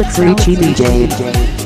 Alex Ricci DJ.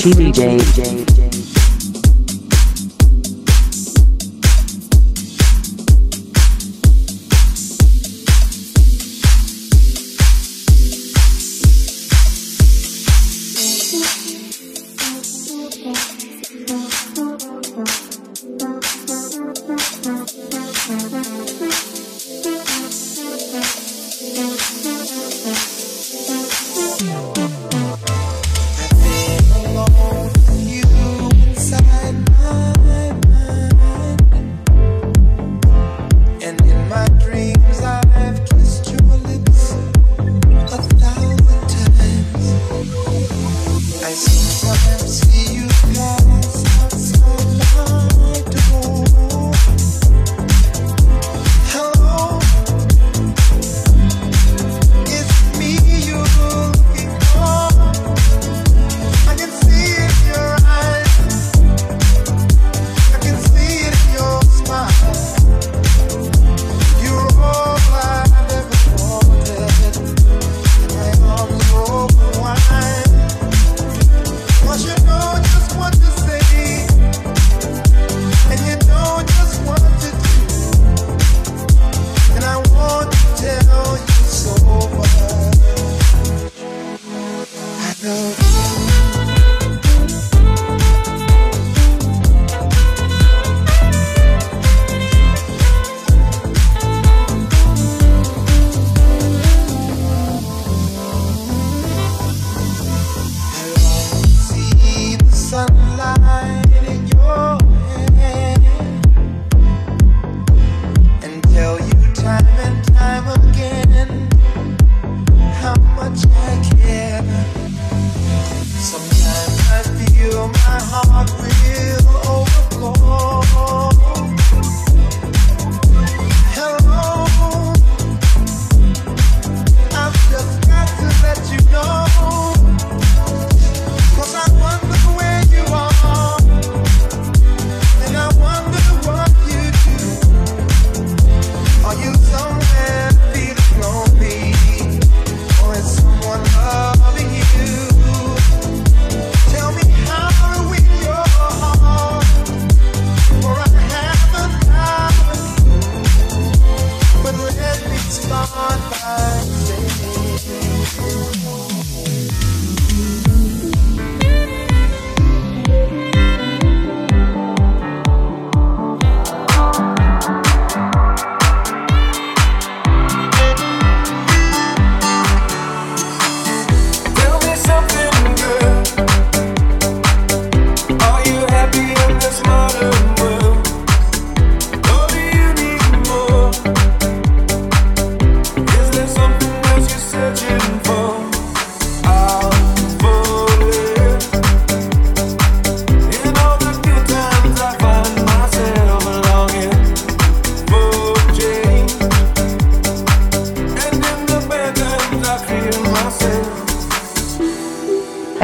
Alex Ricci DJ.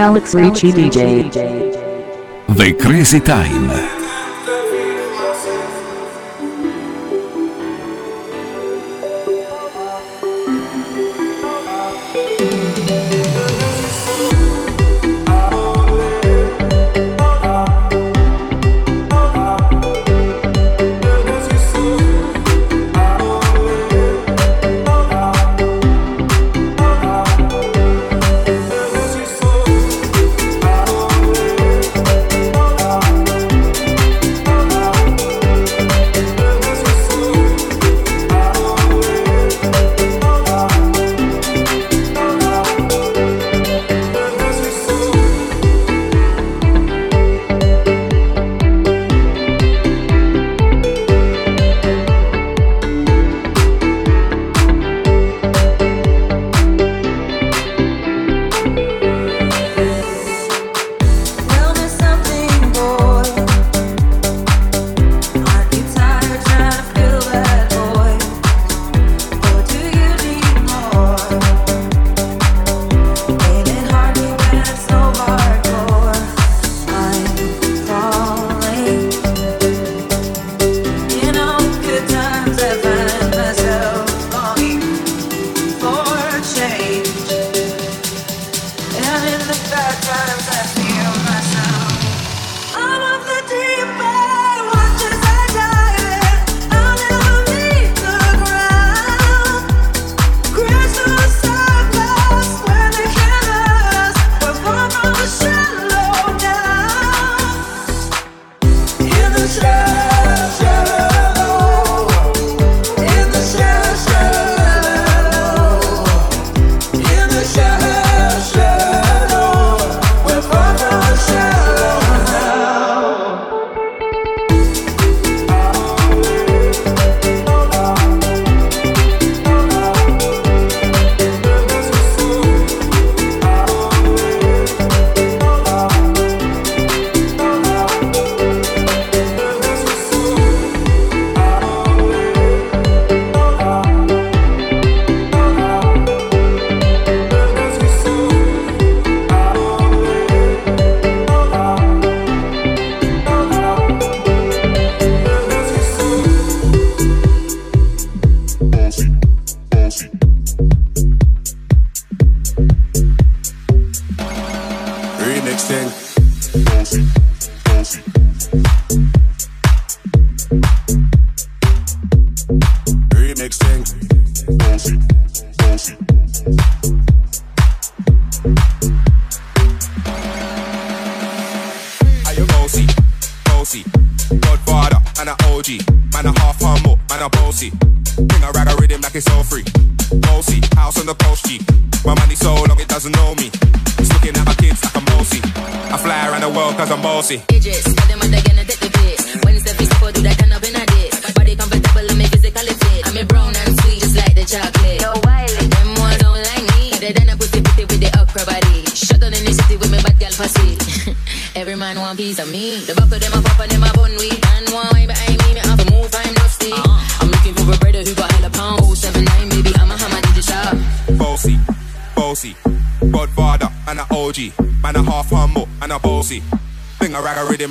Alex Ricci DJ. The Crazy Time.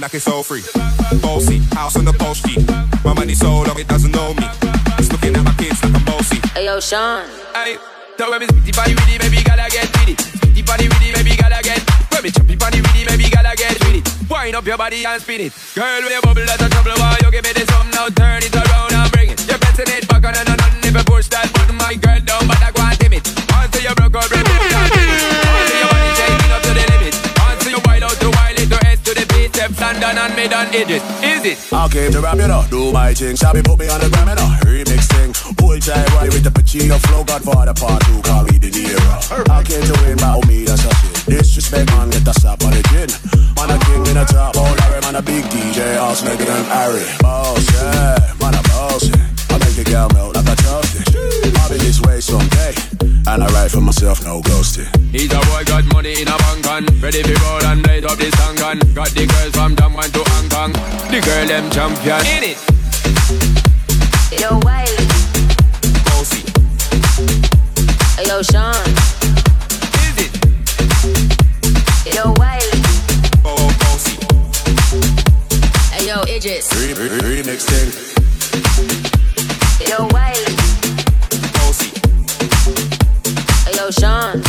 like it's all free. Bossy, house on the post sheet. My money so long it doesn't know me. It's looking at my kids like I'm bossy. Hey yo, Sean. Hey, so when me spitty body with it, baby, gotta get with it. Spitty body with it, baby, gotta get. When me choppy body with it, baby, gotta get with it. Wind up your body and spin it, girl. came to rap, you know, do my thing. Shabby put me on the ground. come get it. Yo, Wiley, Bossy. Yo, Sean. Is it? Yo, Wiley, Oh, Bossy. Yo, Idris. Remix thing. Yo, Wiley, Bossy. Yo, Sean.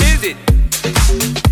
Is it?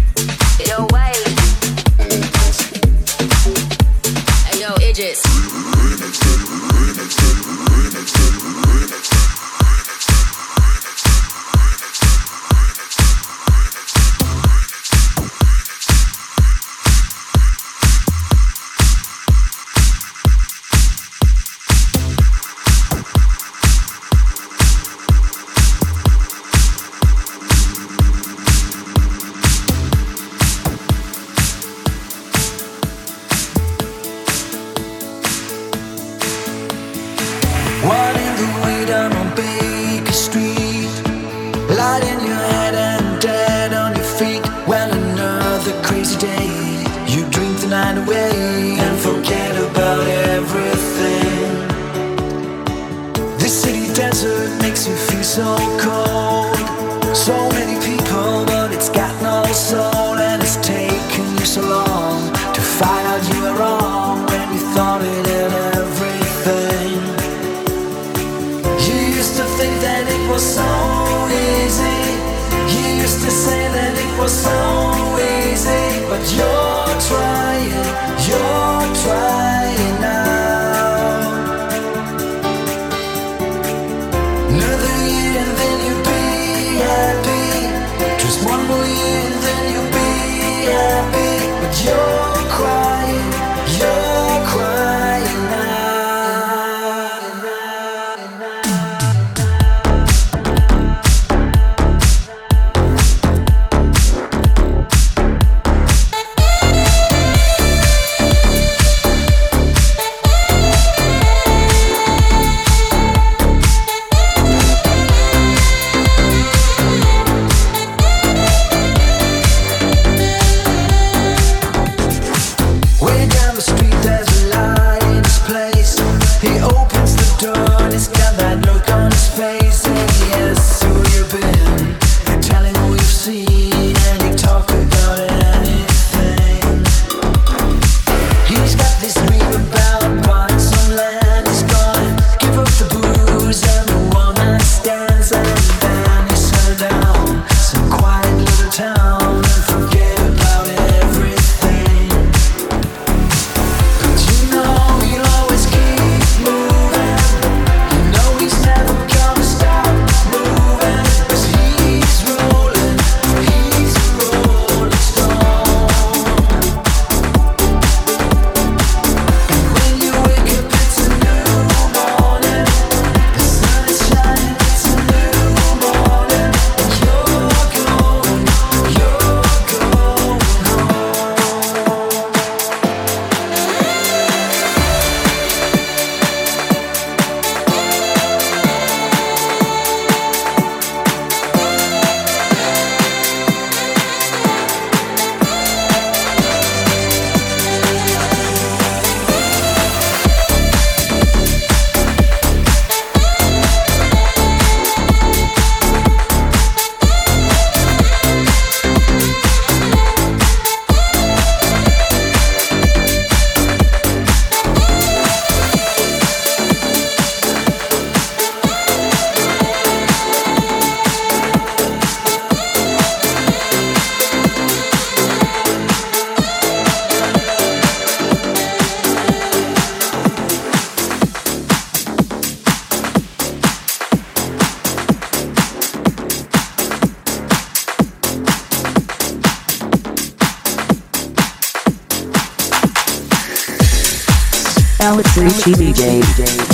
Ricci DJ.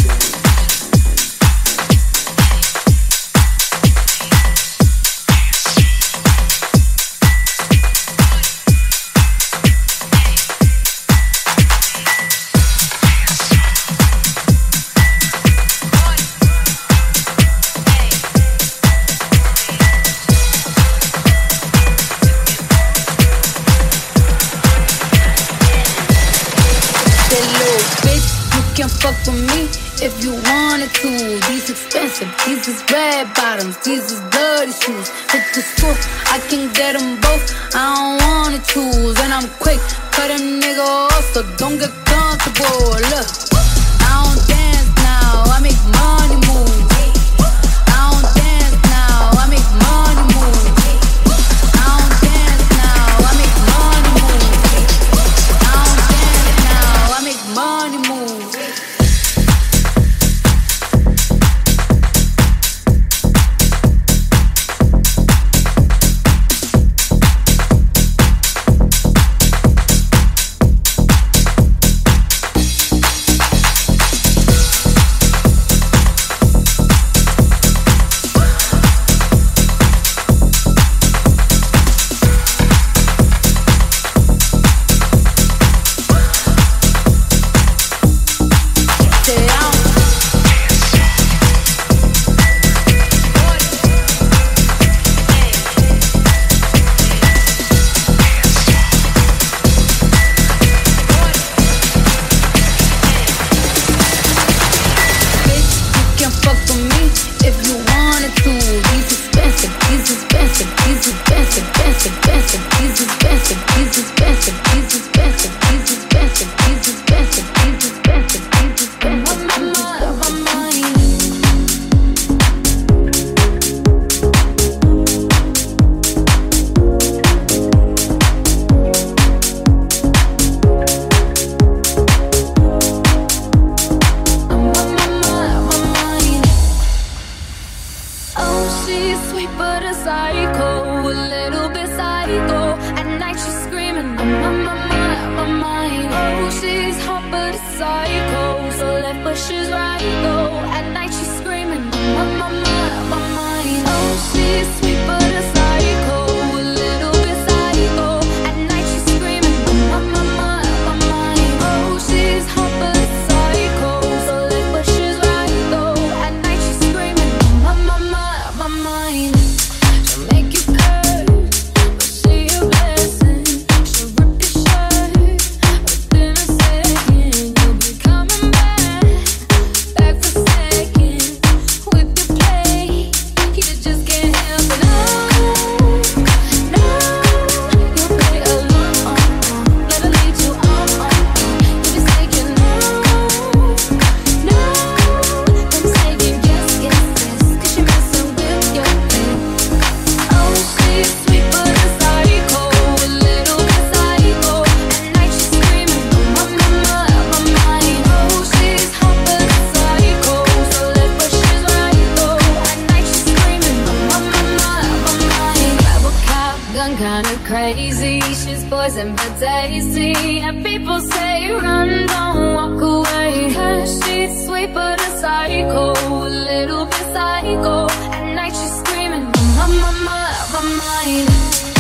she's poison but tasty And people say run, don't walk away Cause she's sweet but a psycho, a little bit psycho At night she's screaming, mama, my, my, my mind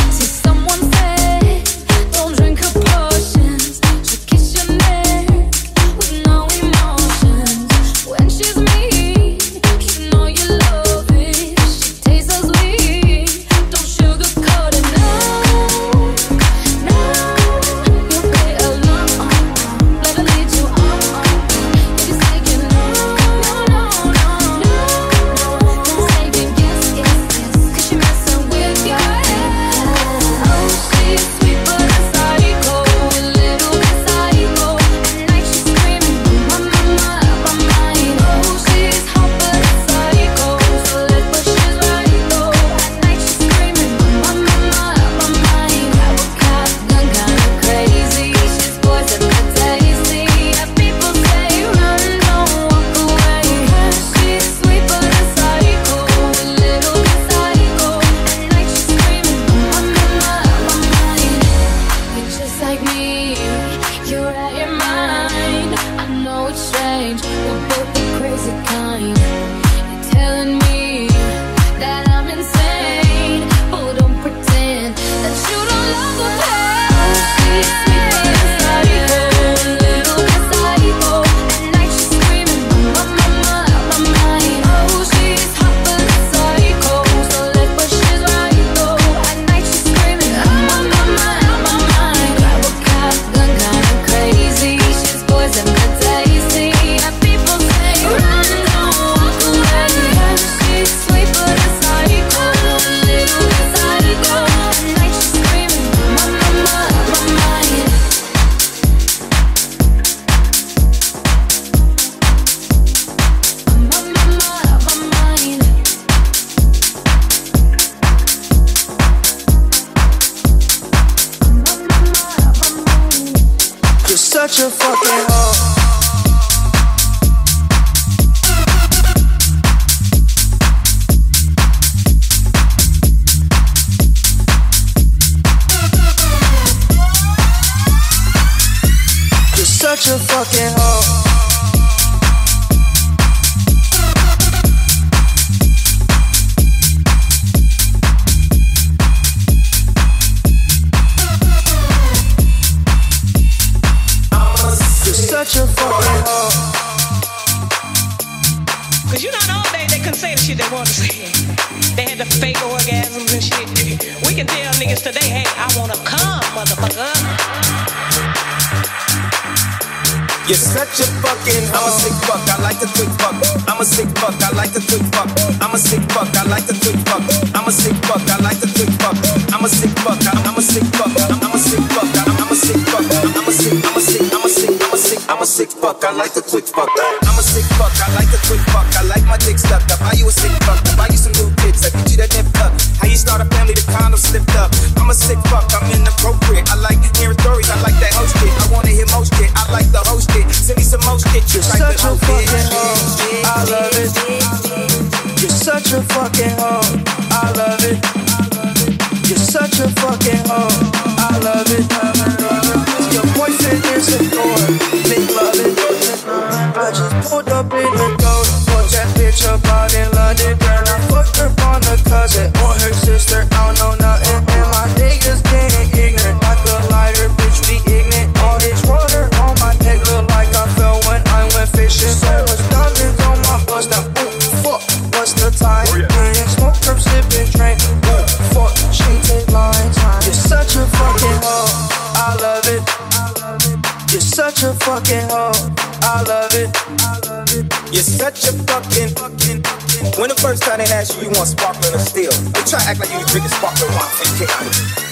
act like you drinking sparkling wine from K.I.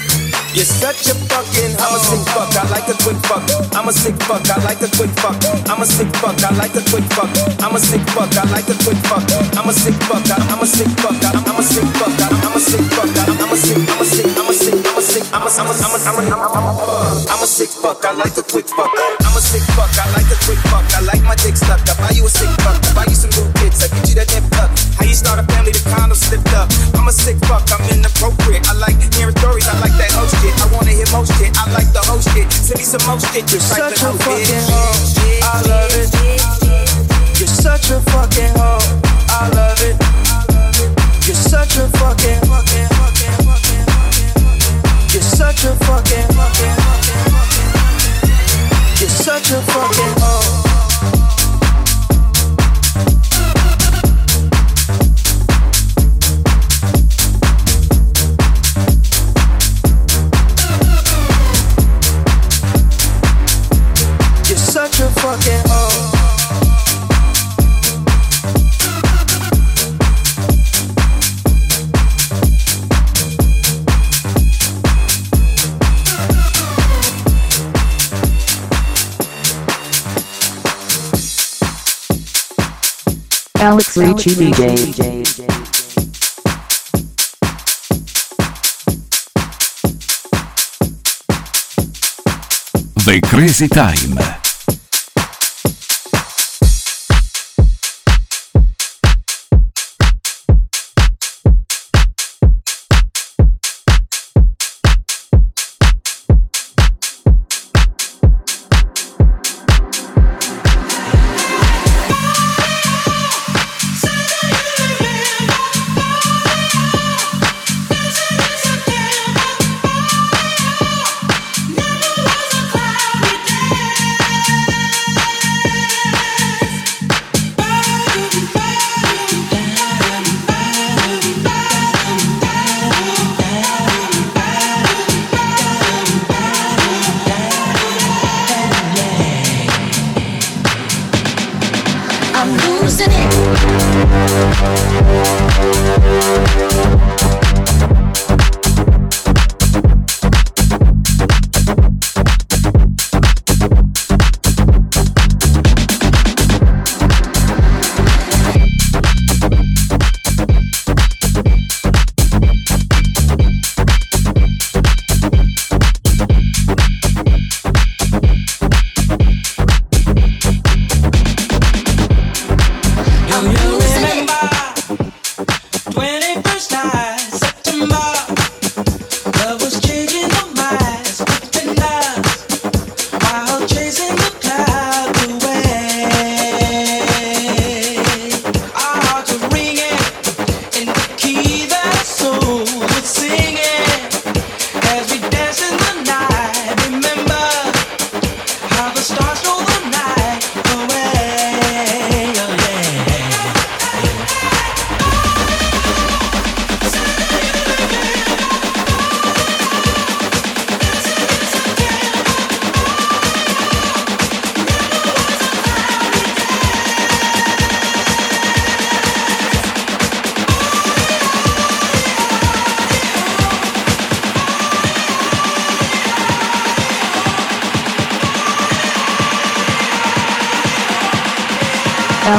You're such a fucking, I'm a sick fuck, I like a quick fuck. I'm a sick fuck, I like a quick fuck. I'm a sick fuck, I like a quick fuck. I'm a sick fuck, I like a quick fuck. I'm a sick fuck, I'm a sick fuck, I'm a sick fuck, I'm a sick fuck, I'm a sick, I'm a sick, I'm a sick, I'm a sick, I'm a. I'm a. I'm a. I'm a. I'm a sick fuck, I like a quick fuck. I'm a sick fuck, I like a quick fuck. I like my dick stuck up. You're such a fucking hoe. I love it. You're such a fucking hoe. I love it. You're such a fucking. You're such a fucking. You're such a fucking. Alex DJ. The Crazy Time.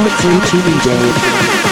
Mixing TV Day.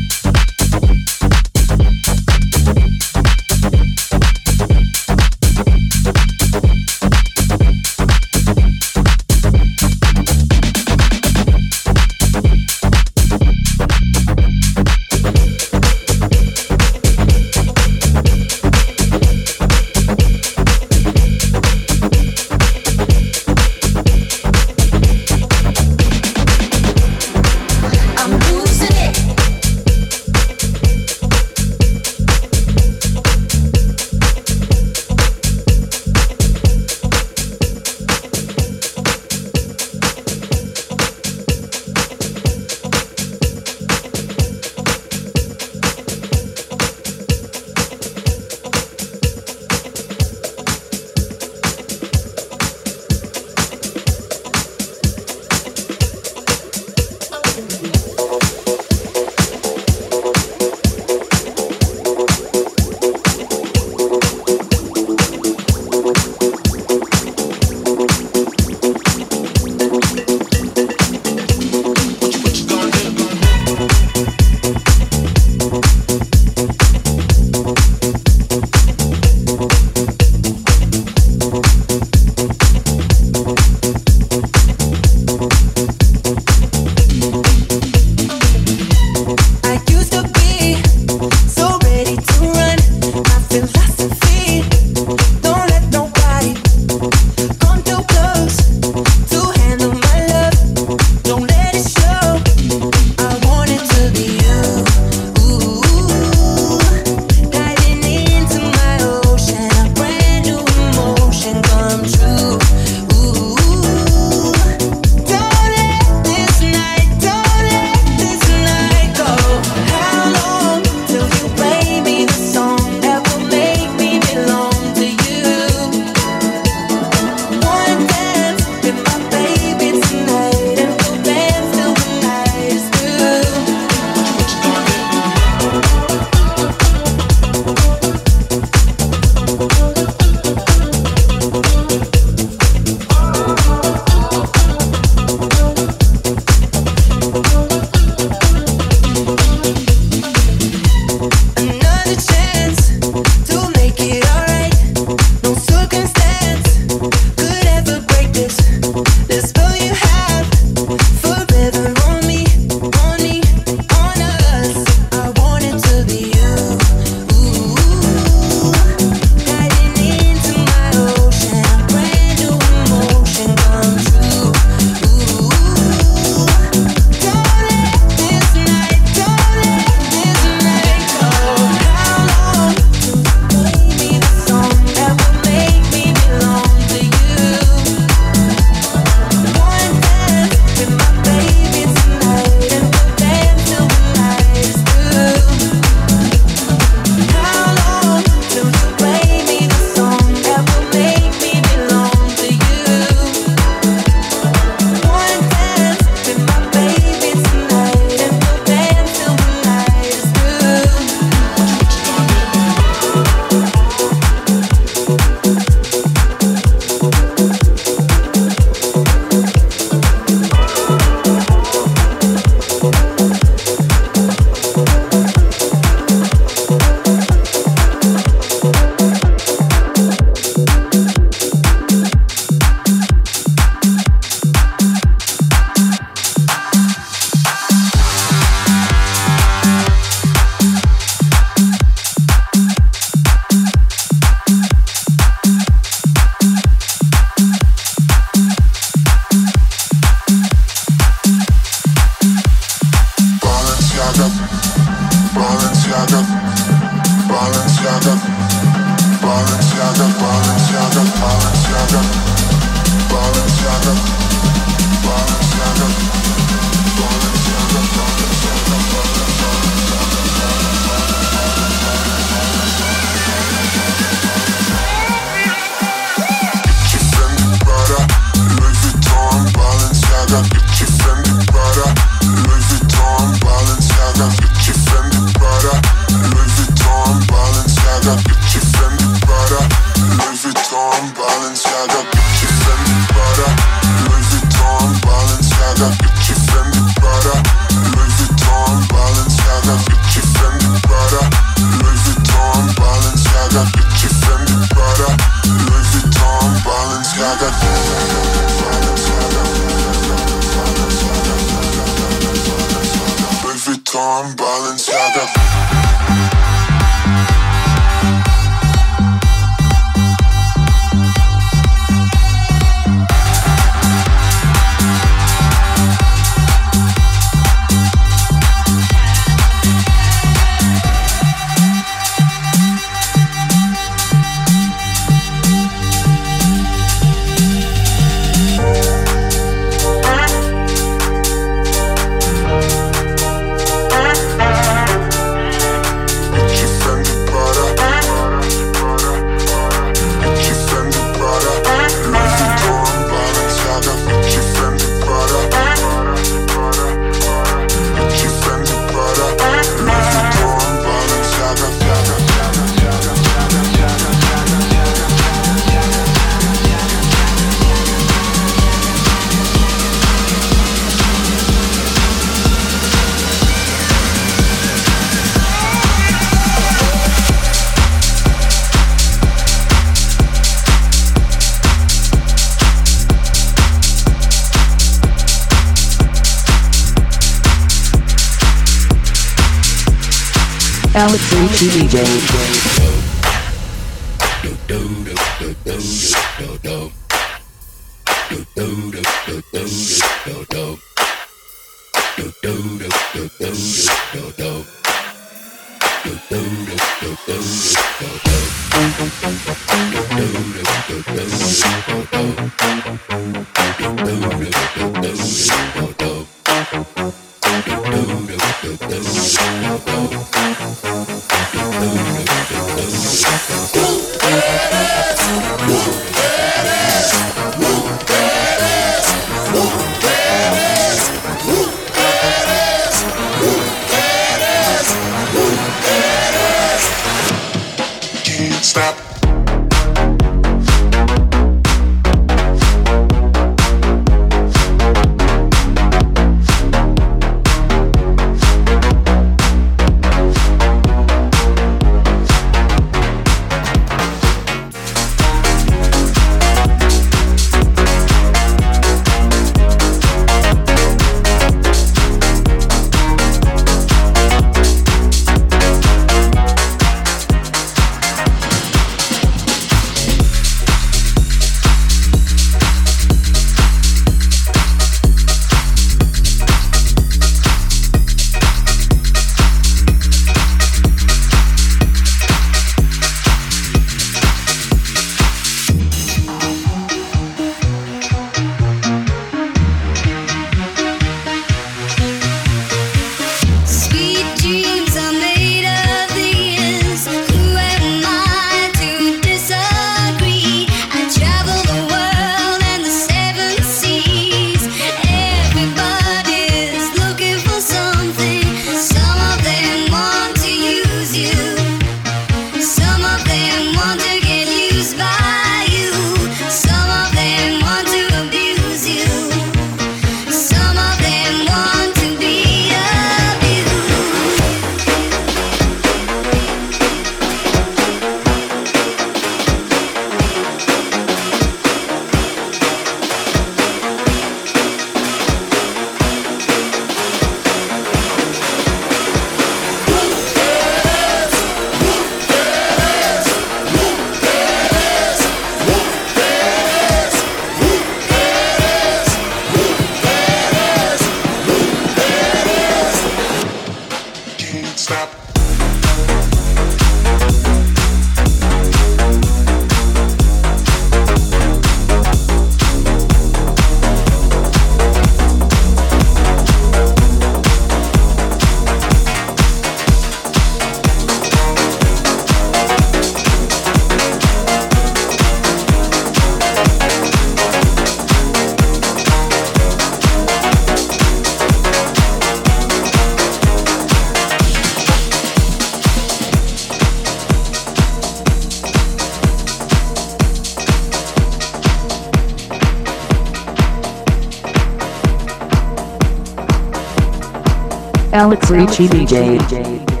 Alex Richie DJ.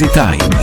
Easy Time.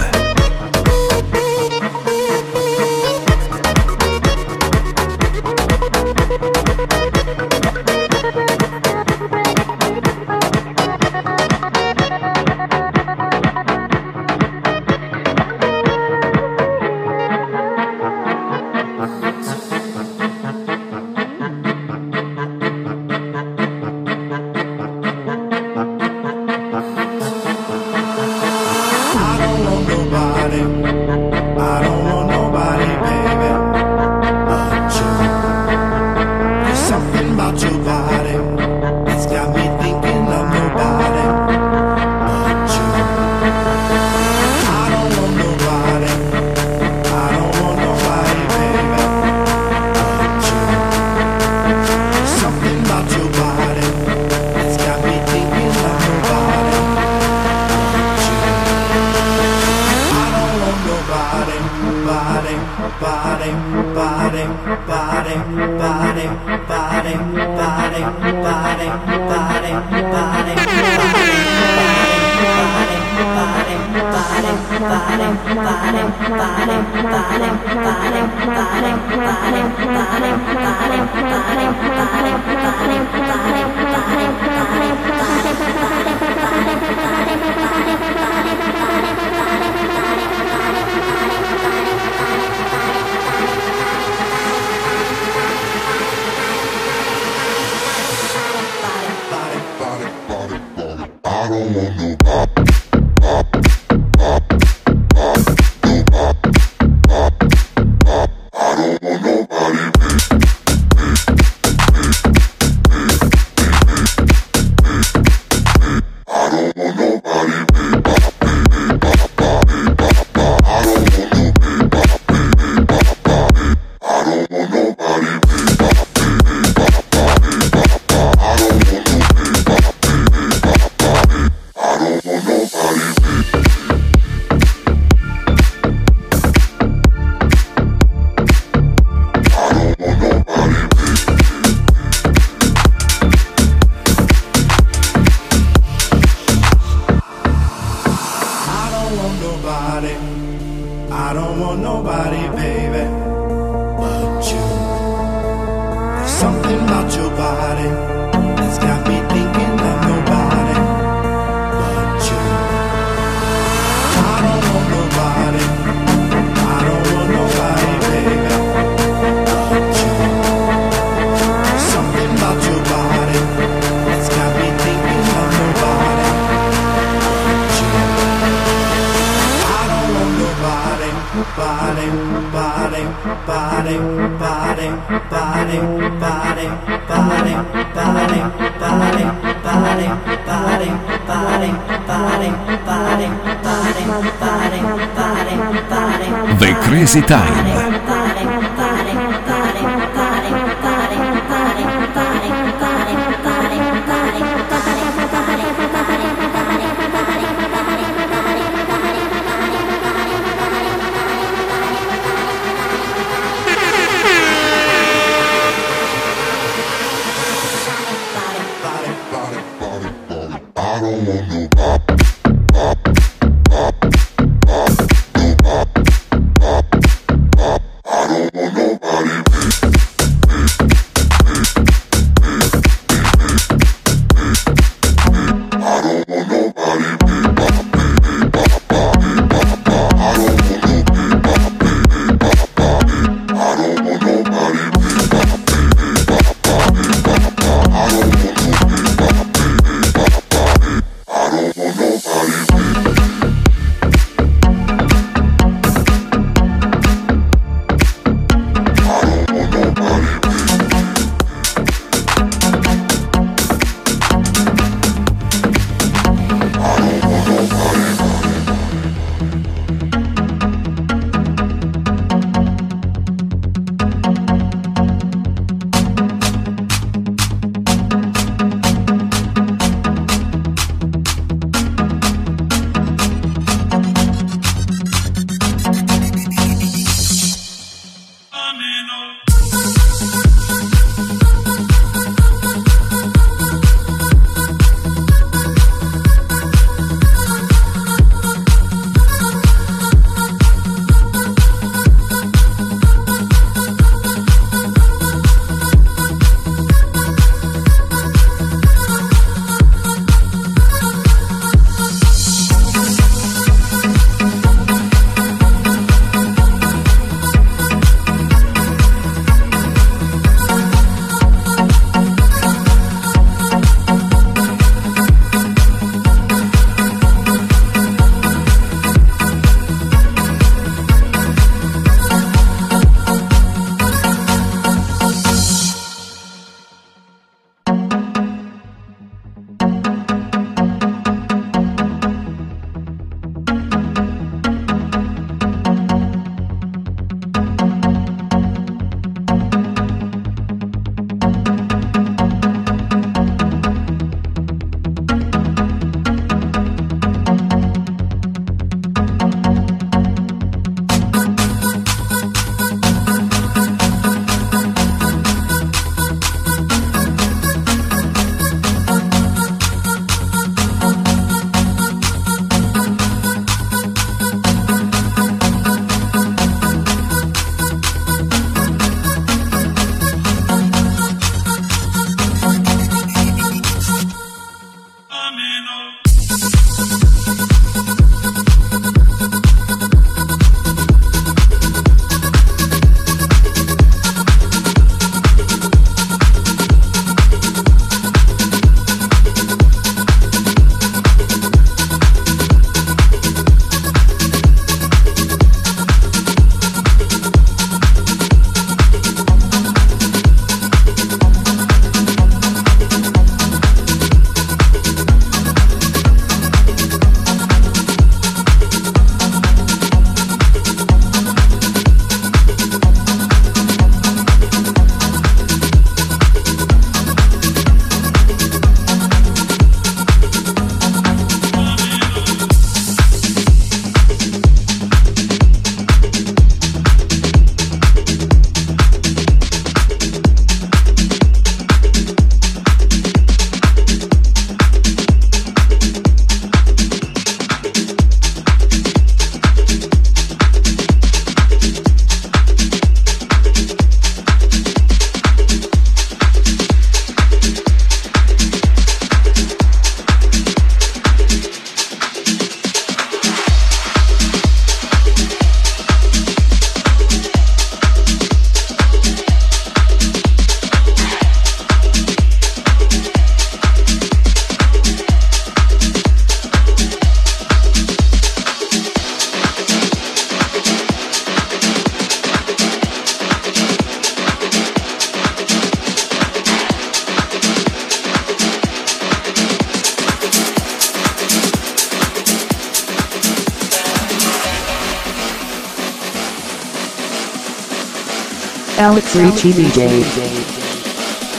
now DJ.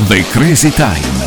The Crazy Time.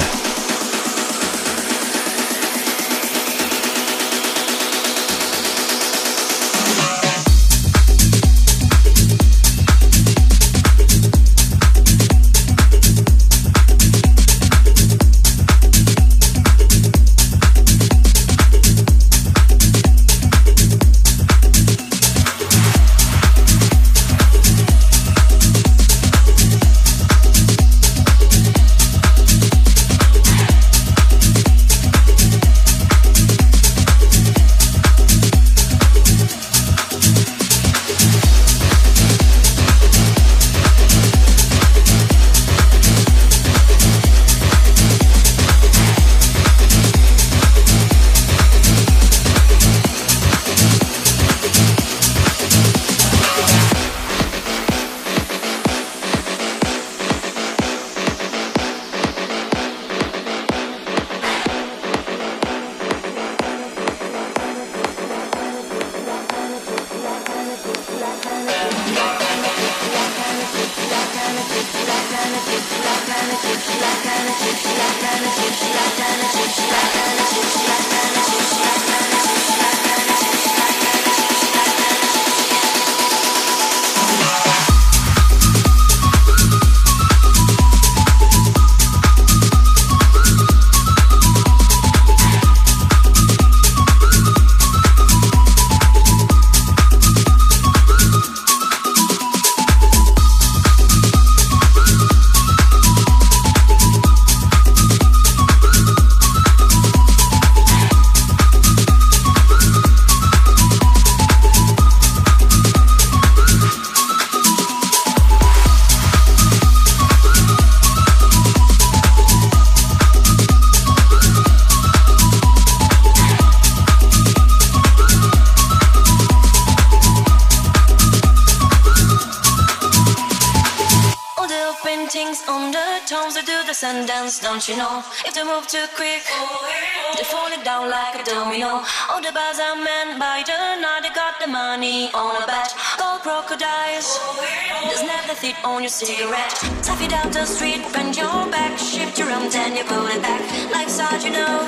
You? If they move too quick, oh, eh, oh. they fall it down like a domino. All the bars are men by the night, they got the money on a bet. Gold crocodiles, oh, eh, there's never fit on your cigarette. Tap it down the street, bend your back, shift your arms and you pull it back. Life's hard, you know.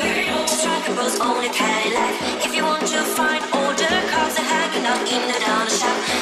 Eh, Strike a pose, only Cadillac. If you want to find the cars, they're hanging out in the down shop.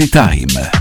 Easy Time.